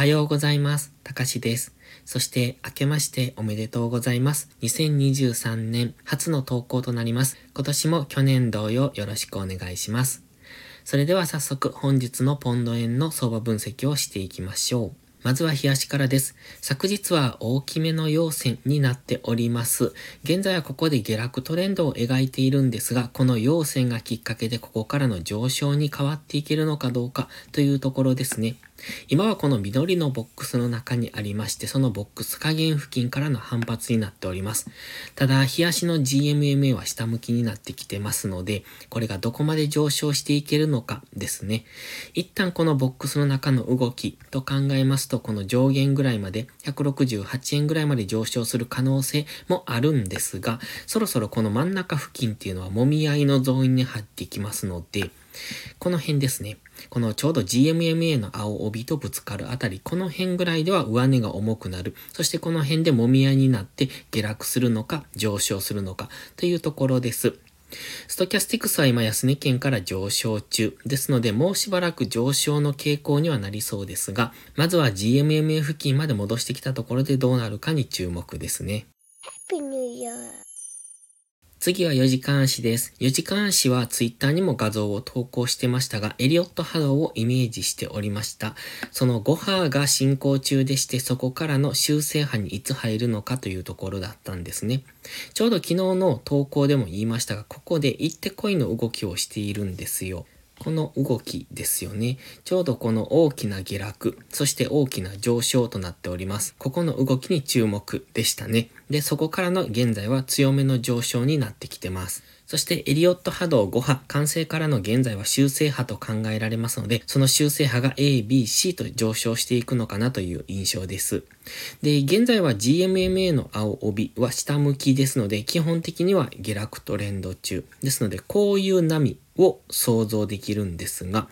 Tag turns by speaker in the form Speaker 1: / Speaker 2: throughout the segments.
Speaker 1: はようございます。たかしです。そして、明けましておめでとうございます。2023年初の投稿となります。今年も去年同様よろしくお願いします。それでは早速本日のポンド円の相場分析をしていきましょう。まずは冷やしからです。昨日は大きめの陽線になっております。現在はここで下落トレンドを描いているんですが、この陽線がきっかけでここからの上昇に変わっていけるのかどうかというところですね。今はこの緑のボックスの中にありまして、そのボックス加減付近からの反発になっております。ただ、日足の GMMA は下向きになってきてますので、これがどこまで上昇していけるのかですね。一旦このボックスの中の動きと考えますと、この上限ぐらいまで、168円ぐらいまで上昇する可能性もあるんですが、そろそろこの真ん中付近っていうのは揉み合いのゾーンに入ってきますので、この辺ですね。このちょうど GMMA の青帯とぶつかるあたり、この辺ぐらいでは上値が重くなる。そしてこの辺で揉み合いになって下落するのか上昇するのかというところです。ストキャスティクスは今安値圏から上昇中ですので、もうしばらく上昇の傾向にはなりそうですが、まずは GMMA 付近まで戻してきたところでどうなるかに注目ですね。次は4時間足です。4時間足はツイッターにも画像を投稿してましたが、エリオット波動をイメージしておりました。その5波が進行中でして、そこからの修正波にいつ入るのかというところだったんですね。ちょうど昨日の投稿でも言いましたが、ここで行ってこいの動きをしているんですよ。この動きですよね。ちょうどこの大きな下落、そして大きな上昇となっております。ここの動きに注目でしたね。で、そこからの現在は強めの上昇になってきてます。そしてエリオット波動5波、完成からの現在は修正波と考えられますので、その修正波が A、B、C と上昇していくのかなという印象です。で、現在は GMMA の青帯は下向きですので、基本的には下落トレンド中。ですので、こういう波を想像できるんですが、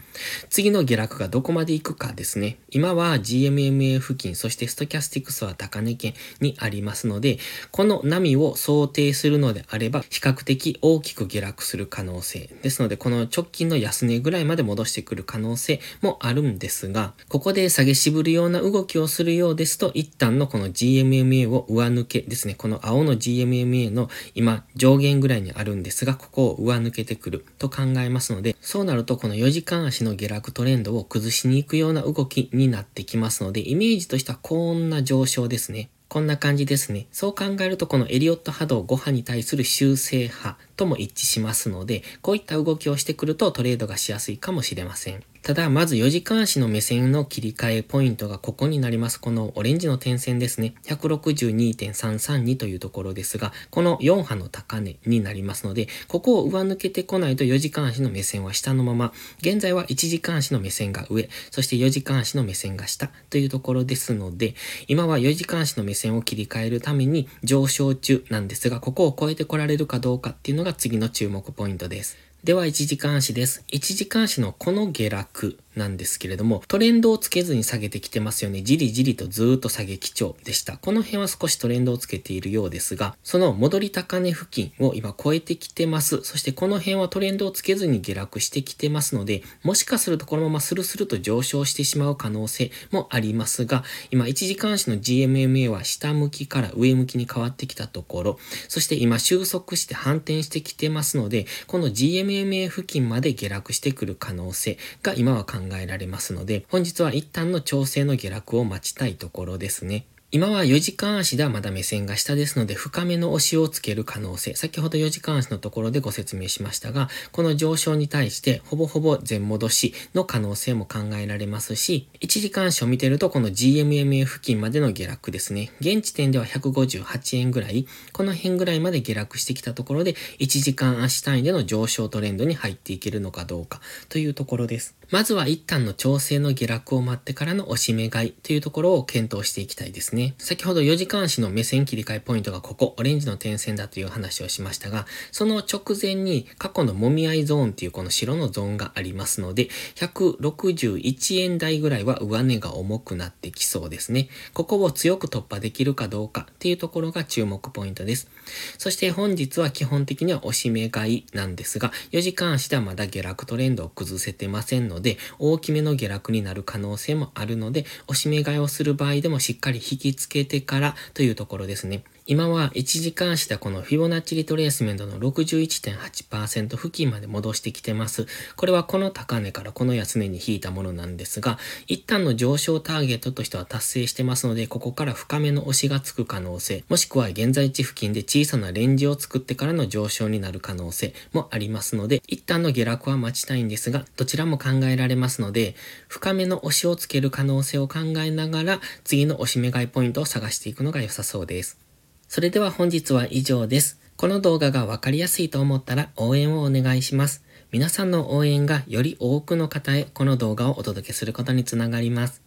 Speaker 1: 次の下落がどこまで行くかですね。今は GMMA 付近、そしてストキャスティクスは高値圏にありますので、この波を想定するのであれば、比較的大きく下落する可能性。ですので、この直近の安値ぐらいまで戻してくる可能性もあるんですが、ここで下げ渋るような動きをするようですと、一旦のこの GMMA を上抜けですね。この青の GMMA の今上限ぐらいにあるんですが、ここを上抜けてくると考えますので、そうなるとこの4時間足の下落トレンドを崩しに行くような動きになってきますので、イメージとしてはこんな上昇ですね。こんな感じですね。そう考えるとこのエリオット波動5波に対する修正波とも一致しますので、こういった動きをしてくるとトレードがしやすいかもしれません。ただ、まず4時間足の目線の切り替えポイントがここになります。このオレンジの点線ですね。162.332というところですが、この4波の高値になりますので、ここを上抜けてこないと4時間足の目線は下のまま、現在は1時間足の目線が上、そして4時間足の目線が下というところですので、今は4時間足の目線を切り替えるために上昇中なんですが、ここを超えてこられるかどうかっていうのが次の注目ポイントです。では、一時間足です。一時間足のこの下落なんですけれども、トレンドをつけずに下げてきてますよね。じりじりとずっと下げ基調でした。この辺は少しトレンドをつけているようですが、その戻り高値付近を今超えてきてます。そしてこの辺はトレンドをつけずに下落してきてますので、もしかするとこのままスルスルと上昇してしまう可能性もありますが、今1時間足の GMMA は下向きから上向きに変わってきたところ、そして今収束して反転してきてますので、この GMMA 付近まで下落してくる可能性が今は考ええられますので、本日は一旦の調整の下落を待ちたいところですね。今は4時間足ではまだ目線が下ですので、深めの押しをつける可能性。先ほど4時間足のところでご説明しましたが、この上昇に対してほぼほぼ全戻しの可能性も考えられますし、1時間足を見てるとこの GMMA 付近までの下落ですね。現時点では158円ぐらい、この辺ぐらいまで下落してきたところで、1時間足単位での上昇トレンドに入っていけるのかどうかというところです。まずは一旦の調整の下落を待ってからの押し目買いというところを検討していきたいですね。ね。先ほど4時間足の目線切り替えポイントがここ、オレンジの点線だという話をしましたが、その直前に過去のもみ合いゾーンっていうこの白のゾーンがありますので、161円台ぐらいは上値が重くなってきそうですね。ここを強く突破できるかどうかっていうところが注目ポイントです。そして本日は基本的には押し目買いなんですが、4時間足ではまだ下落トレンドを崩せてませんので、大きめの下落になる可能性もあるので、押し目買いをする場合でもしっかり引ききつけてからというところですね。今は1時間下このフィボナッチリトレースメントの61.8%付近まで戻してきてます。これはこの高値からこの安値に引いたものなんですが、一旦の上昇ターゲットとしては達成してますので、ここから深めの押しがつく可能性、もしくは現在地付近で小さなレンジを作ってからの上昇になる可能性もありますので、一旦の下落は待ちたいんですが、どちらも考えられますので、深めの押しをつける可能性を考えながら、次の押し目買いポイントを探していくのが良さそうです。それでは本日は以上です。この動画がわかりやすいと思ったら応援をお願いします。皆さんの応援がより多くの方へこの動画をお届けすることにつながります。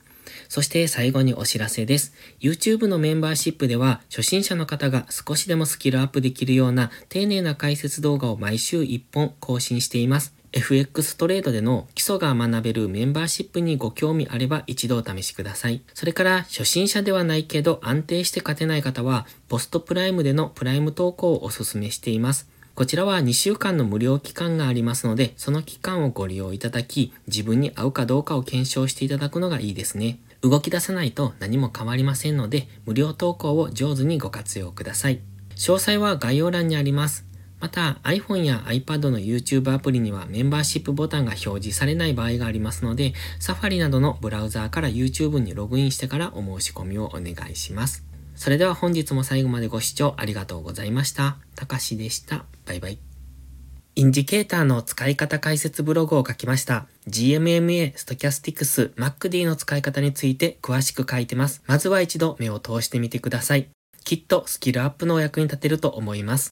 Speaker 1: そして最後にお知らせです。YouTube のメンバーシップでは初心者の方が少しでもスキルアップできるような丁寧な解説動画を毎週1本更新しています。FX トレードでの基礎が学べるメンバーシップにご興味あれば一度お試しください。それから初心者ではないけど安定して勝てない方はポストプライムでのプライム投稿をお勧めしています。こちらは2週間の無料期間がありますので、その期間をご利用いただき、自分に合うかどうかを検証していただくのがいいですね。動き出さないと何も変わりませんので、無料投稿を上手にご活用ください。詳細は概要欄にあります。また iPhone や iPad の YouTube アプリにはメンバーシップボタンが表示されない場合がありますので、Safari などのブラウザーから YouTube にログインしてからお申し込みをお願いします。それでは本日も最後までご視聴ありがとうございました。たかしでした。バイバイ。インジケーターの使い方解説ブログを書きました。GMMA、Stochastics、MacD の使い方について詳しく書いてます。まずは一度目を通してみてください。きっとスキルアップのお役に立てると思います。